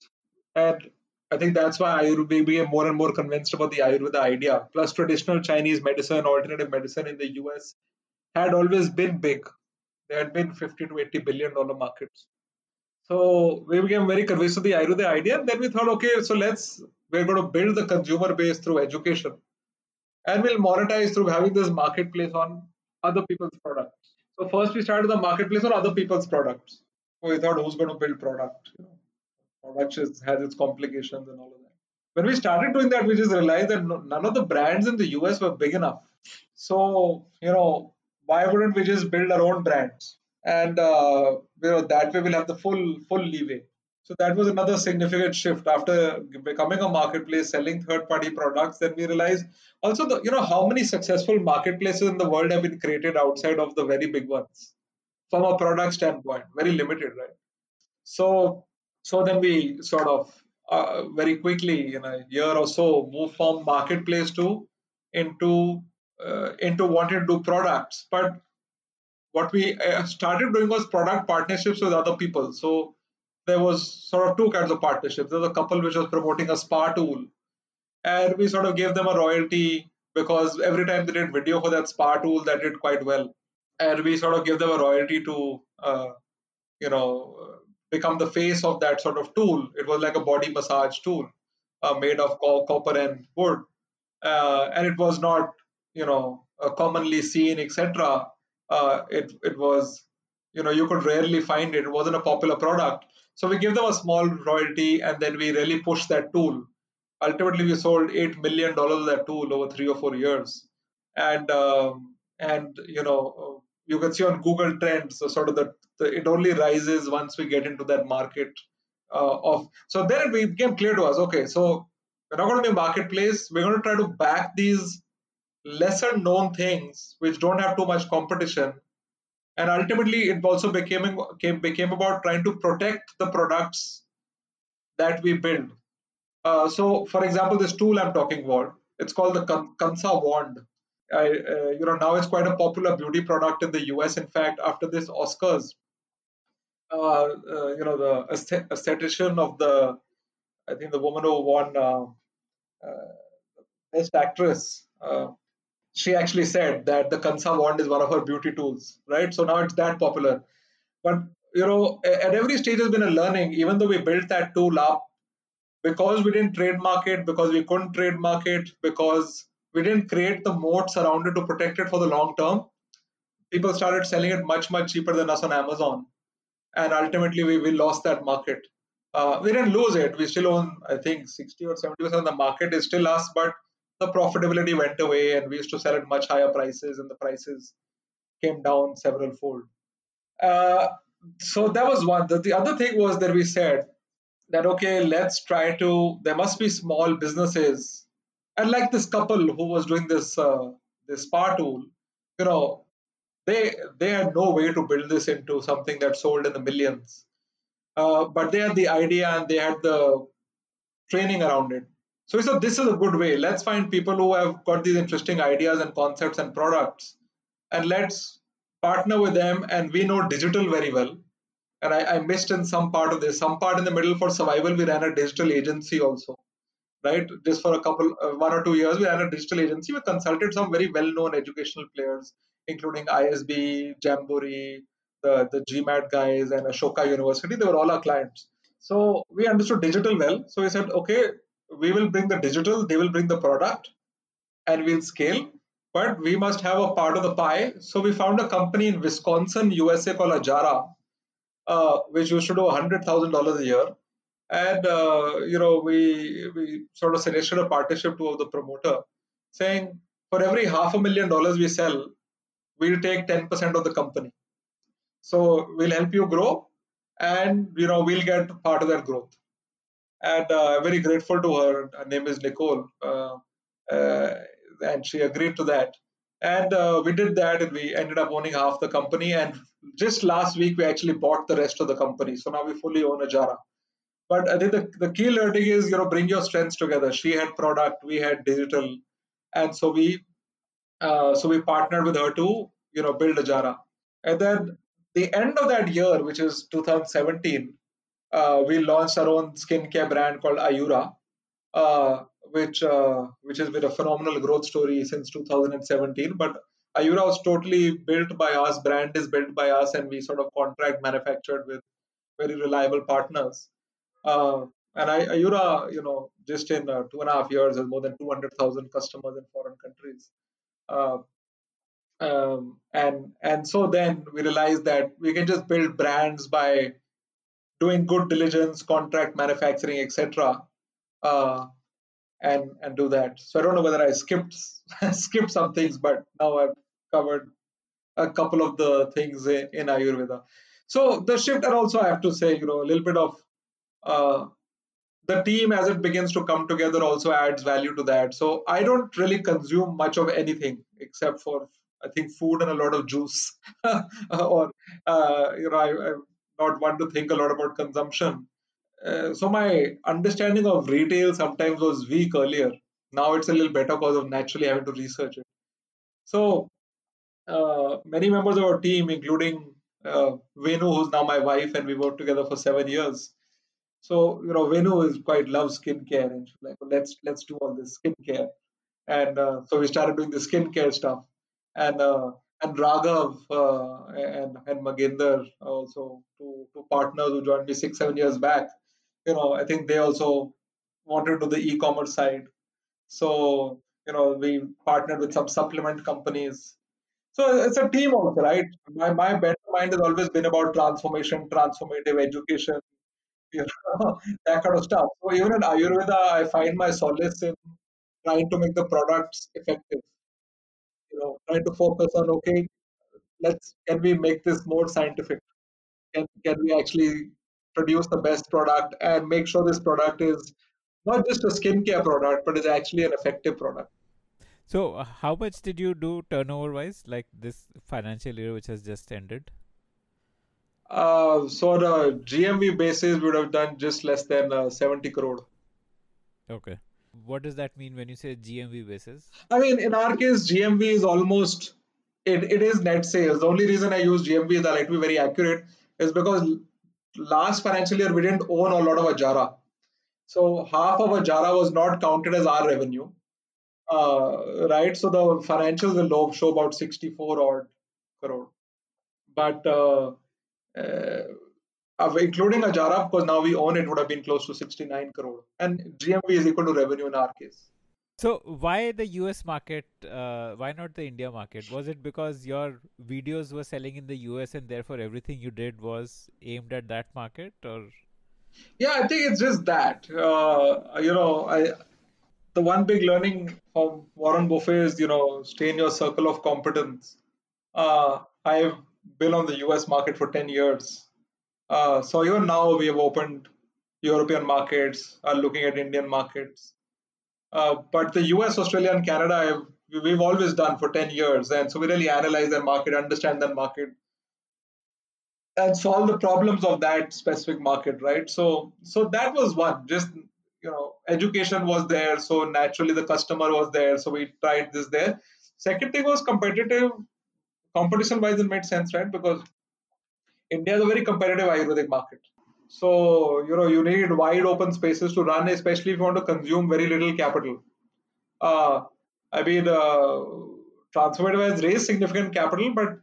And I think that's why Ayurveda became more and more convinced about the Ayurveda idea. Plus, traditional Chinese medicine, alternative medicine in the US had always been big. There had been 50 to 80 billion dollar markets. So we became very convinced of the Ayurveda idea. And then we thought, okay, so let's, we're going to build the consumer base through education. And we'll monetize through having this marketplace on other people's products. So first we started the marketplace on other people's products. So we thought, who's going to build product? You know, product has its complications and all of that. When we started doing that, we just realized that none of the brands in the US were big enough. So, you know, why wouldn't we just build our own brands? and uh, you know that way we'll have the full full leeway. So that was another significant shift after becoming a marketplace, selling third-party products. Then we realized also the you know how many successful marketplaces in the world have been created outside of the very big ones from a product standpoint, very limited, right? So so then we sort of uh, very quickly in a year or so move from marketplace to into uh, into wanting to do products, but what we uh, started doing was product partnerships with other people. So there was sort of two kinds of partnerships. There was a couple which was promoting a spa tool, and we sort of gave them a royalty because every time they did video for that spa tool, that did quite well, and we sort of gave them a royalty to, uh, you know, become the face of that sort of tool. It was like a body massage tool uh, made of copper and wood, uh, and it was not, you know, commonly seen, etc uh, it it was you know you could rarely find it. It wasn't a popular product, so we give them a small royalty, and then we really push that tool. Ultimately, we sold eight million dollars of that tool over three or four years, and um, and you know you can see on Google Trends, so sort of the, it only rises once we get into that market uh, of. So then it became clear to us, okay, so we're not going to be a marketplace. We're going to try to back these lesser known things which don't have too much competition and ultimately it also became came, became about trying to protect the products that we build uh, so for example this tool i'm talking about it's called the kansa wand I, uh, you know now it's quite a popular beauty product in the us in fact after this oscars uh, uh you know the aesthetician of the i think the woman who won uh, uh, best actress she actually said that the Kansa wand is one of her beauty tools, right? So now it's that popular. But you know, at every stage has been a learning. Even though we built that tool up, because we didn't trademark it, because we couldn't trademark it, because we didn't create the moats around it to protect it for the long term. People started selling it much much cheaper than us on Amazon, and ultimately we, we lost that market. Uh, we didn't lose it. We still own, I think, 60 or 70 percent of the market is still us, but the profitability went away, and we used to sell at much higher prices, and the prices came down several fold. Uh, so that was one. The, the other thing was that we said that okay, let's try to. There must be small businesses, and like this couple who was doing this uh, this spa tool, you know, they they had no way to build this into something that sold in the millions uh, but they had the idea and they had the training around it. So we said this is a good way. Let's find people who have got these interesting ideas and concepts and products, and let's partner with them. And we know digital very well. And I, I missed in some part of this. Some part in the middle for survival, we ran a digital agency also, right? Just for a couple, uh, one or two years, we ran a digital agency. We consulted some very well-known educational players, including ISB, Jamboree, the, the GMAT guys and Ashoka University, they were all our clients. So we understood digital well. So we said, okay, we will bring the digital, they will bring the product, and we'll scale. But we must have a part of the pie. So we found a company in Wisconsin, USA called Ajara, uh, which used to do $100,000 a year. And, uh, you know, we, we sort of suggested a partnership to the promoter saying, for every half a million dollars we sell, we'll take 10% of the company. So we'll help you grow, and you know we'll get part of that growth. And uh, very grateful to her. Her name is Nicole, uh, uh, and she agreed to that. And uh, we did that, and we ended up owning half the company. And just last week, we actually bought the rest of the company. So now we fully own Ajara. But I think the, the key learning is, you know, bring your strengths together. She had product, we had digital, and so we, uh, so we partnered with her to, you know, build Ajara. And then the end of that year, which is 2017, uh, we launched our own skincare brand called Ayura, uh, which uh, which has been a phenomenal growth story since 2017. But Ayura was totally built by us, brand is built by us, and we sort of contract manufactured with very reliable partners. Uh, and I, Ayura, you know, just in uh, two and a half years has more than 200,000 customers in foreign countries. Uh, um, and and so then we realized that we can just build brands by doing good diligence, contract manufacturing, etc. Uh, and and do that. So I don't know whether I skipped (laughs) skipped some things, but now I've covered a couple of the things in, in Ayurveda. So the shift, and also I have to say, you know, a little bit of uh, the team as it begins to come together also adds value to that. So I don't really consume much of anything except for I think food and a lot of juice, (laughs) or uh, you know, I, am not one to think a lot about consumption. Uh, so my understanding of retail sometimes was weak earlier. Now it's a little better because of naturally having to research it. So uh, many members of our team, including uh, Venu, who's now my wife, and we worked together for seven years. So you know, Venu is quite loves skincare, and she's like, let's let's do all this skincare. And uh, so we started doing the skincare stuff and uh, and Raghav uh, and and Maginder also two two partners who joined me six seven years back. You know, I think they also wanted to the e-commerce side. So you know, we partnered with some supplement companies. So it's a team also, right? My my better mind has always been about transformation, transformative education, (laughs) that kind of stuff. So even in Ayurveda, I find my solace in trying to make the products effective. You know trying to focus on okay let's can we make this more scientific? Can, can we actually produce the best product and make sure this product is not just a skincare product but is actually an effective product? So uh, how much did you do turnover wise like this financial year which has just ended uh, so on a GMV basis, we would have done just less than uh, 70 crore. Okay what does that mean when you say GMV basis? I mean, in our case, GMV is almost it, it is net sales. The only reason I use GMV that I like to be very accurate is because last financial year we didn't own a lot of Ajara. So half of Ajara was not counted as our revenue. uh, right? So the financials will show about 64 odd crore, but uh, including Ajara, because now we own it, would have been close to 69 crore, and GMV is equal to revenue in our case. So why the US market? Uh, why not the India market? Was it because your videos were selling in the US and therefore everything you did was aimed at that market, or Yeah, I think it's just that. Uh, you know, I the one big learning from Warren Buffett is, you know, stay in your circle of competence. Uh, I've been on the US market for 10 years. Uh, so even now we have opened European markets, are looking at Indian markets. Uh, but the US, Australia, and Canada, I've, we've always done for 10 years. And so we really analyze that market, understand that market, and solve the problems of that specific market right? So so that was one. Just you know education was there. So naturally the customer was there. So we tried this there. Second thing was competitive competition wise it made sense right? Because india is a very competitive ayurvedic market. So you know you need wide open spaces to run especially if you want to consume very little capital. Uh, i mean uh, transformative has raised significant capital but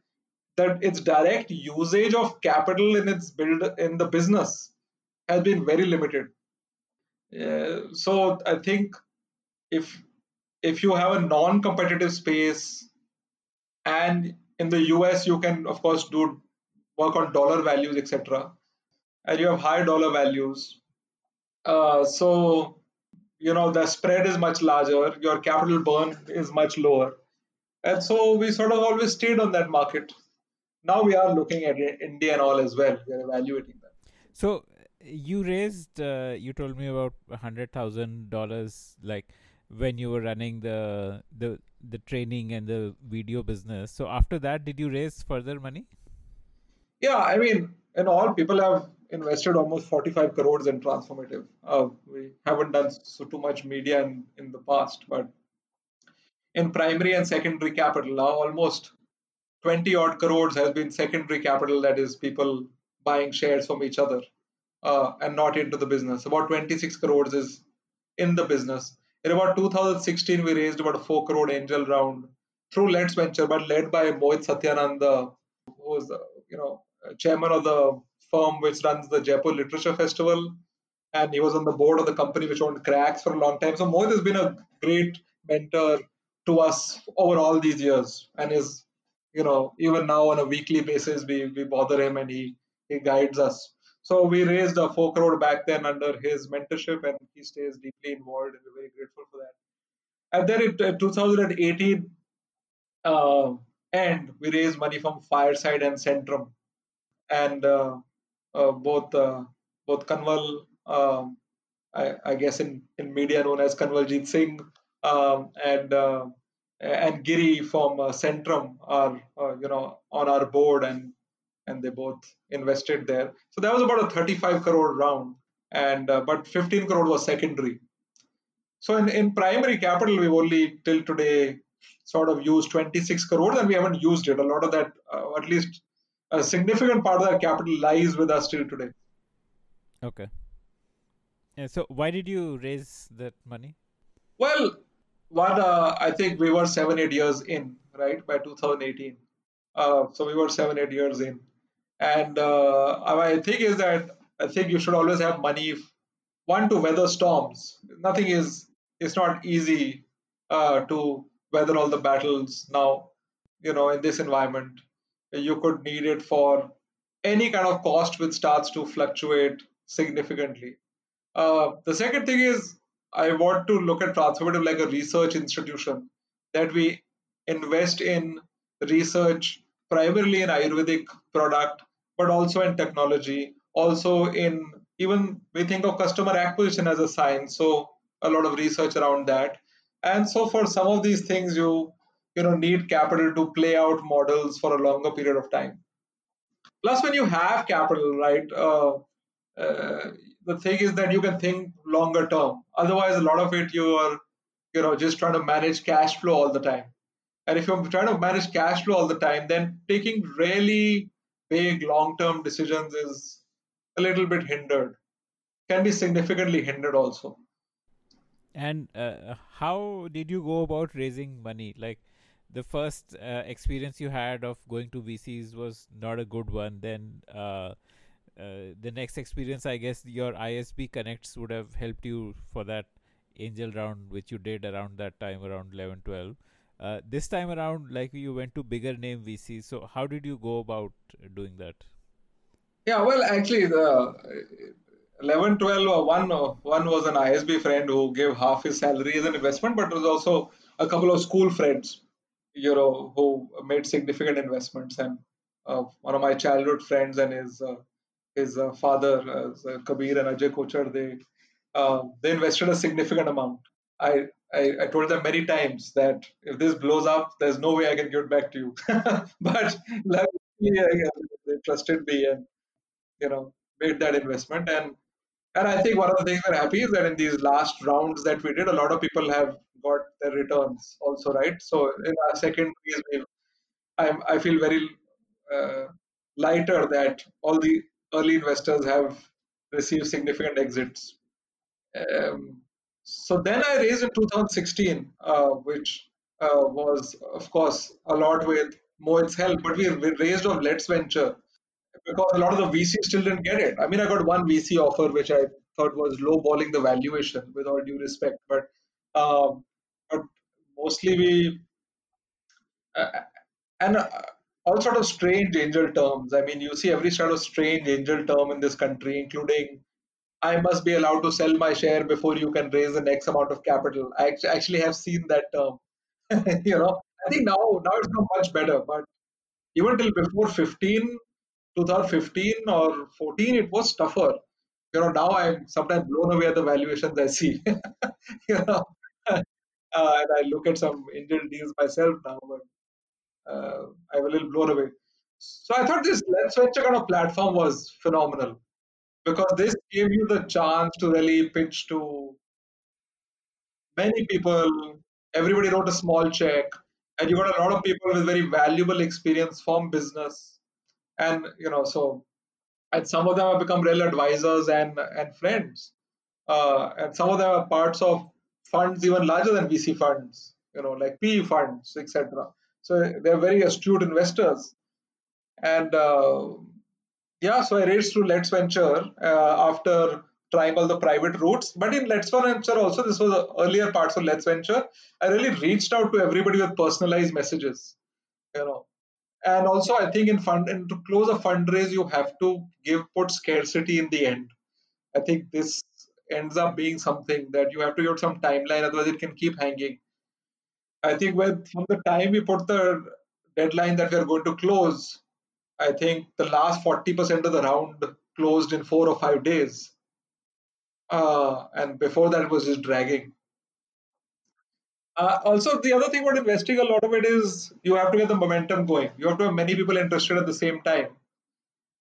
that its direct usage of capital in its build in the business has been very limited. Uh, so I think if if you have a non-competitive space, and in the US you can of course do work on dollar values etc. And you have high dollar values, uh, so you know the spread is much larger. Your capital burn is much lower, and so we sort of always stayed on that market now we are looking at India and all as well. We are evaluating that. so you raised? Uh, you told me about hundred thousand dollars, like when you were running the the the training and the video business. So after that, did you raise further money? Yeah, I mean, in all, people have invested almost 45 crores in transformative. Uh, we haven't done so too much media in, in the past, but in primary and secondary capital, now almost 20 odd crores has been secondary capital, that is, people buying shares from each other uh, and not into the business. About 26 crores is in the business. In about 2016, we raised about a 4 crore angel round through LetsVenture, but led by Mohit Satyanand, who was, uh, you know, chairman of the firm which runs the Jaipur Literature Festival, and he was on the board of the company which owned Cracks for a long time. So Mohit has been a great mentor to us over all these years, and is, you know, even now on a weekly basis we we bother him and he he guides us. So we raised a four crore back then under his mentorship, and he stays deeply involved, and we're very grateful for that. And then in uh, 2018 uh, end, we raised money from Fireside and Centrum, and uh, uh, both uh, both Kanwal, um, I, I guess in, in media known as Kanwaljit Singh, um, and uh, and Giri from Centrum are you know on our board, and and they both invested there. So that was about a 35 crore round, and uh, but 15 crore was secondary. So in, in primary capital, we've only till today sort of used 26 crores, and we haven't used it. A lot of that, uh, at least a significant part of that capital lies with us till today. Okay. Yeah, so why did you raise that money? Well, one, uh, I think we were seven, eight years in, right, by 2018. Uh, so we were seven, eight years in. And uh, my thing is that I think you should always have money, one, to weather storms. Nothing is, it's not easy uh, to weather all the battles now, you know, in this environment. You could need it for any kind of cost which starts to fluctuate significantly. Uh, the second thing is I want to look at transformative like a research institution that we invest in research primarily in Ayurvedic product, but also in technology, also in even we think of customer acquisition as a science, so a lot of research around that. And so for some of these things, you you know need capital to play out models for a longer period of time. Plus, when you have capital, right, uh, uh, the thing is that you can think longer term. Otherwise, a lot of it you are, you know, just trying to manage cash flow all the time. And if you're trying to manage cash flow all the time, then taking really big long-term decisions is a little bit hindered. Can be significantly hindered also. And uh, how did you go about raising money? Like the first uh, experience you had of going to VCs was not a good one. Then uh, uh, the next experience, I guess, your ISB connects would have helped you for that angel round, which you did around that time, around 11, 12. Uh, this time around, like you went to bigger name VCs. So how did you go about doing that? Yeah, well, actually, the 11, 12, uh, one, uh, one was an ISB friend who gave half his salary as an investment, but there was also a couple of school friends, you know, who made significant investments. And uh, one of my childhood friends and his uh, his uh, father, uh, Kabir and Ajay Kochar, they they invested a significant amount. I, I, I told them many times that if this blows up, there's no way I can give it back to you. (laughs) but yeah, they trusted me and you know made that investment and and I think one of the things we're happy is that in these last rounds that we did, a lot of people have got their returns also, right? So in our second phase, I, I feel very uh, lighter that all the early investors have received significant exits. Um, so then I raised in 2016, uh, which uh, was, of course, a lot with Mohit's help, but we, raised on LetsVenture because a lot of the VCs still didn't get it. I mean, I got one VC offer which I thought was lowballing the valuation, with all due respect, but um, but mostly we uh, and uh, all sort of strange angel terms. I mean, you see every sort of strange angel term in this country, including I must be allowed to sell my share before you can raise the next amount of capital. I actually have seen that term. (laughs) you know, I think now now it's not much better, but even till before 15 2015 or 14, it was tougher. You know, now I'm sometimes blown away at the valuations I see. (laughs) you know, (laughs) uh, and I look at some Indian deals myself now, but uh, I'm a little blown away. So I thought this LetsVenture kind of platform was phenomenal because this gave you the chance to really pitch to many people. Everybody wrote a small check, and you got a lot of people with very valuable experience from business. And you know so and some of them have become real advisors and and friends. Uh, and some of them are parts of funds even larger than vc funds you know like pe funds etc so they're very astute investors. And uh, yeah so i raised through LetsVenture uh, after trying all the private routes. But in LetsVenture also this was the earlier parts of LetsVenture i really reached out to everybody with personalized messages you know. And also i think in fund and to close a fundraise you have to give put scarcity in the end. I think this ends up being something that you have to give some timeline otherwise it can keep hanging. I think when from the time we put the deadline that we are going to close i think the last 40% of the round closed in four or five days uh, and before that was just dragging uh, also, the other thing about investing, a lot of it is you have to get the momentum going. You have to have many people interested at the same time,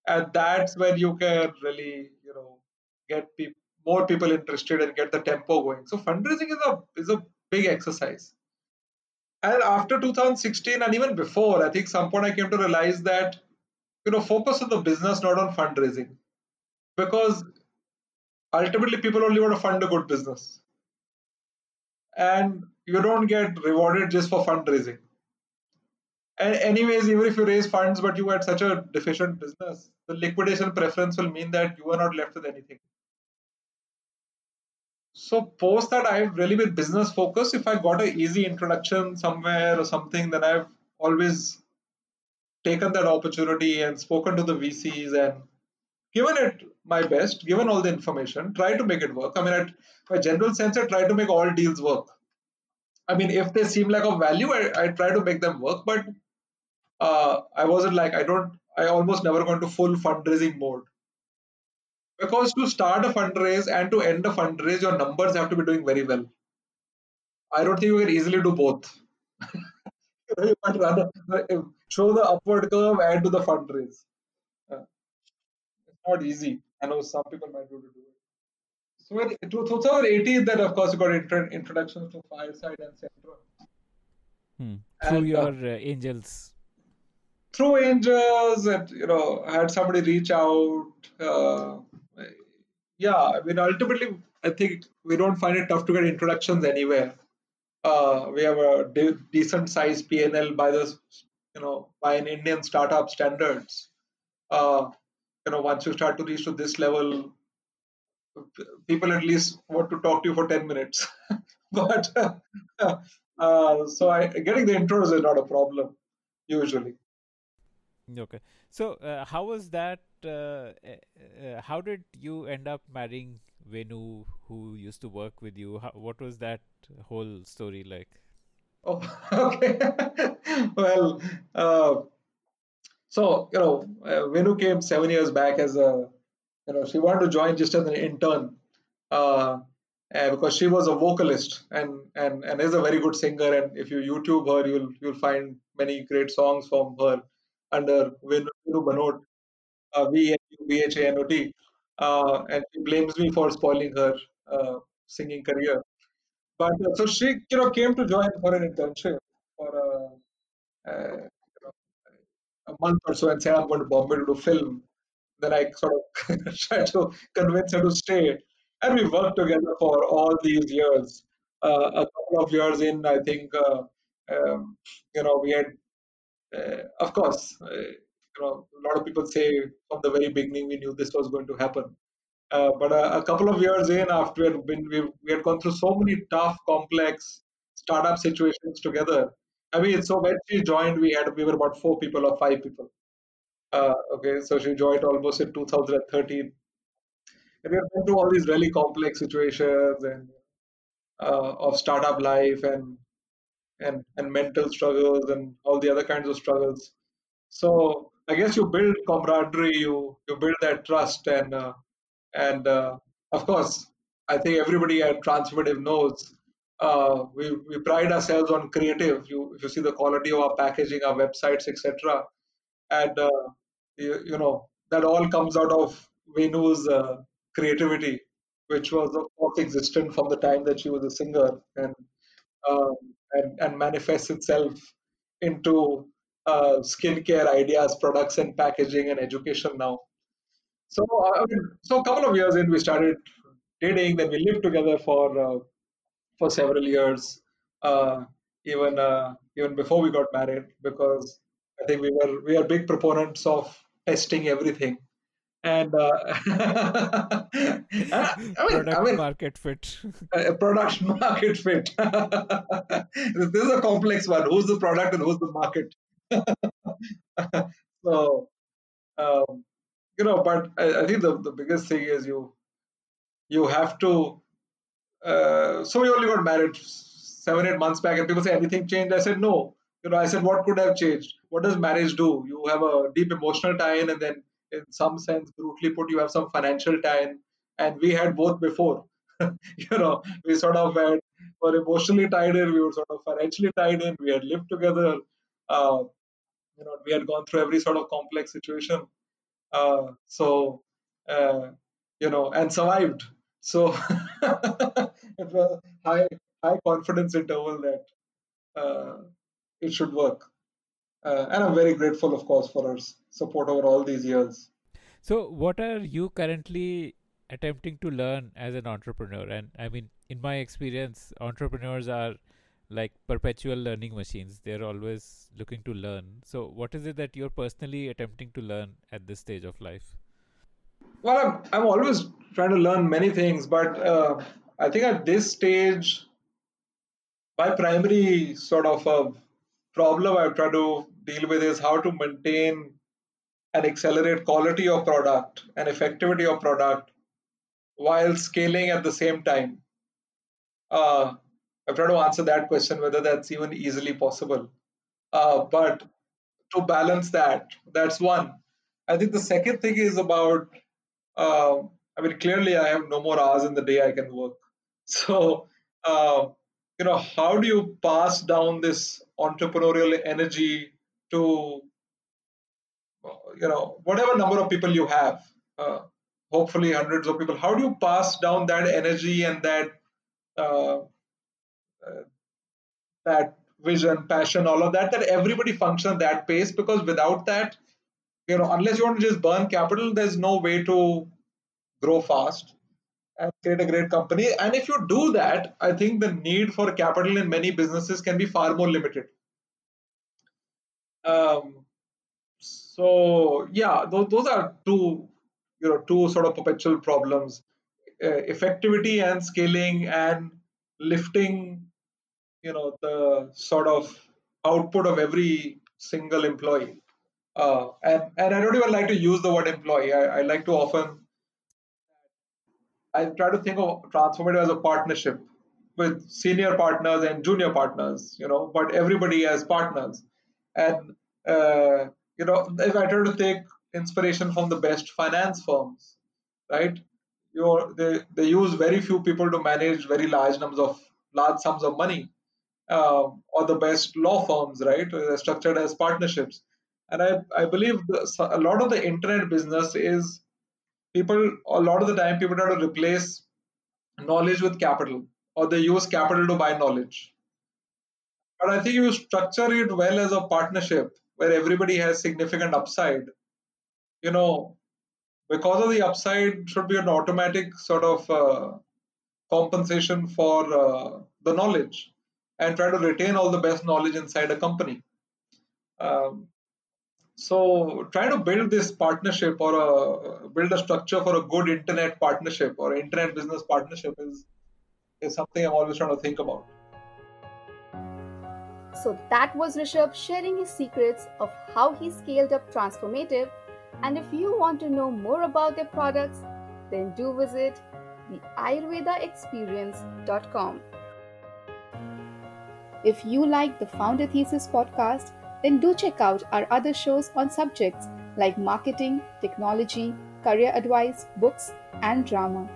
and that's when you can really, you know, get pe- more people interested and get the tempo going. So fundraising is a is a big exercise. And after 2016 and even before, I think some point I came to realize that you know focus on the business, not on fundraising, because ultimately people only want to fund a good business and you don't get rewarded just for fundraising. And anyways, even if you raise funds but you had such a deficient business, the liquidation preference will mean that you are not left with anything. So post that I've really been business focused. If I got an easy introduction somewhere or something, then I've always taken that opportunity and spoken to the VCs and given it my best, given all the information, try to make it work. I mean, at my general sense, I try to make all deals work. I mean, if they seem like a value, I, I try to make them work, but uh, I wasn't like, I don't, I almost never go into full fundraising mode. Because to start a fundraise and to end a fundraise, your numbers have to be doing very well. I don't think you can easily do both. (laughs) might rather show the upward curve and do the fundraise It's not easy. I know some people might be able to do it. So in 2018, then of course you got intro- introductions to Fireside and Centra. Hmm. Through and, your uh, uh, angels. Through angels, and you know, had somebody reach out. Uh, yeah, I mean, ultimately, I think we don't find it tough to get introductions anywhere. Uh, we have a de- decent sized PNL by the you know by an Indian startup standards. Uh, you know, once you start to reach to this level, people at least want to talk to you for 10 minutes. (laughs) but (laughs) uh, so I, getting the intros is not a problem usually. Okay. So, uh, how was that? Uh, uh, how did you end up marrying Venu, who used to work with you? How, what was that whole story like? Oh, (laughs) okay. (laughs) well, uh, so you know, uh, Venu came seven years back as a, you know, she wanted to join just as an intern, uh, because she was a vocalist and and and is a very good singer. And if you YouTube her, you'll you'll find many great songs from her under Venu, Venu Bhanot, uh, V N U B H A N O T, uh, and she blames me for spoiling her uh, singing career. But uh, so she, you know, came to join for an internship for a, a, you know, a month or so and said, I'm going to Bombay to do film. Then I sort of (laughs) tried to convince her to stay. And we worked together for all these years. Uh, a couple of years in, I think, uh, um, you know, we had, uh, of course, uh, you know, a lot of people say from the very beginning we knew this was going to happen. Uh, but a, a, couple of years in, after we had, been, we, we had gone through so many tough, complex startup situations together. I mean, so when she joined, we had we were about four people or five people. Uh, okay, so she joined almost in 2013, and we had gone through all these really complex situations and uh, of startup life and and and mental struggles and all the other kinds of struggles. So I guess you build camaraderie, you you build that trust, and uh, and uh, of course, I think everybody at Transformative knows uh, we, we pride ourselves on creative. You, if you see the quality of our packaging, our websites, etc., and uh, you, you, know that all comes out of Venu's uh, creativity, which was of course existent from the time that she was a singer, and um, and, and manifests itself into uh, skincare ideas, products, and packaging and education now. So, uh, so a couple of years in, we started dating. Then we lived together for uh, for several years, uh, even uh, even before we got married, because I think we were we are big proponents of testing everything. And uh, (laughs) I mean, product I mean, market fit. (laughs) product market fit. (laughs) this is a complex one. Who's the product and who's the market? (laughs) so, um, you know, but I, I, think the, the biggest thing is you you have to. Uh, so we only got married seven eight months back, and people say anything changed. I said no. You know, I said what could have changed? What does marriage do? You have a deep emotional tie-in, and then in some sense, brutally put, you have some financial tie-in, and we had both before. (laughs) you know, we sort of had, were emotionally tied in, we were sort of financially tied in, we had lived together. Uh, you know, we had gone through every sort of complex situation uh, so, uh, you know, and survived. So (laughs) it was high, high confidence interval that uh, it should work. Uh, and I'm very grateful, of course, for her support over all these years. So, what are you currently attempting to learn as an entrepreneur? And I mean, in my experience, entrepreneurs are like perpetual learning machines. They're always looking to learn. So, what is it that you're personally attempting to learn at this stage of life? Well, I'm, I'm always trying to learn many things, but uh, I think at this stage, my primary sort of a problem I try to deal with is how to maintain and accelerate quality of product and effectivity of product while scaling at the same time. Uh, I've tried to answer that question, whether that's even easily possible. Uh, but to balance that, that's one. I think the second thing is about, uh, I mean, clearly I have no more hours in the day I can work. (laughs) So, uh, you know, how do you pass down this entrepreneurial energy to, you know, whatever number of people you have, uh, hopefully hundreds of people, how do you pass down that energy and that uh, that vision, passion, all of that, that everybody function at that pace because without that, you know, unless you want to just burn capital, there's no way to grow fast. and create a great company. And if you do that, I think the need for capital in many businesses can be far more limited. Um, so yeah, those, those are two, you know, two sort of perpetual problems: uh, effectivity and scaling, and lifting, you know, the sort of output of every single employee. Uh, and and I don't even like to use the word employee. I, I like to often I try to think of transformative as a partnership with senior partners and junior partners, you know, but everybody as partners. And, uh, you know, if I try to take inspiration from the best finance firms, right? You're, they, they use very few people to manage very large numbers of large sums of money. Um, or the best law firms, right? They're structured as partnerships. And I, I believe the, a lot of the internet business is people a lot of the time people try to replace knowledge with capital or they use capital to buy knowledge but i think you structure it well as a partnership where everybody has significant upside you know because of the upside should be an automatic sort of uh, compensation for uh, the knowledge and try to retain all the best knowledge inside a company um, so try to build this partnership or a, build a structure for a good internet partnership or internet business partnership is is something I'm always trying to think about. So that was Rishabh sharing his secrets of how he scaled up Transformative. And if you want to know more about their products, then do visit the ayurvedaexperience.com. If you like the Founder Thesis podcast, then do check out our other shows on subjects like marketing, technology, career advice, books, and drama.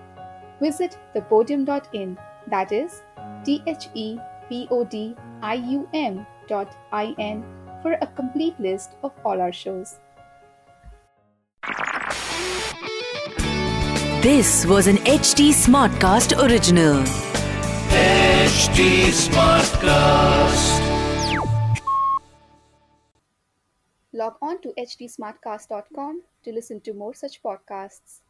Visit thepodium.in, that is T H E P O D I U M dot I N, for a complete list of all our shows. This was an HT Smartcast original. HT Smartcast. Log on to htsmartcast.com to listen to more such podcasts.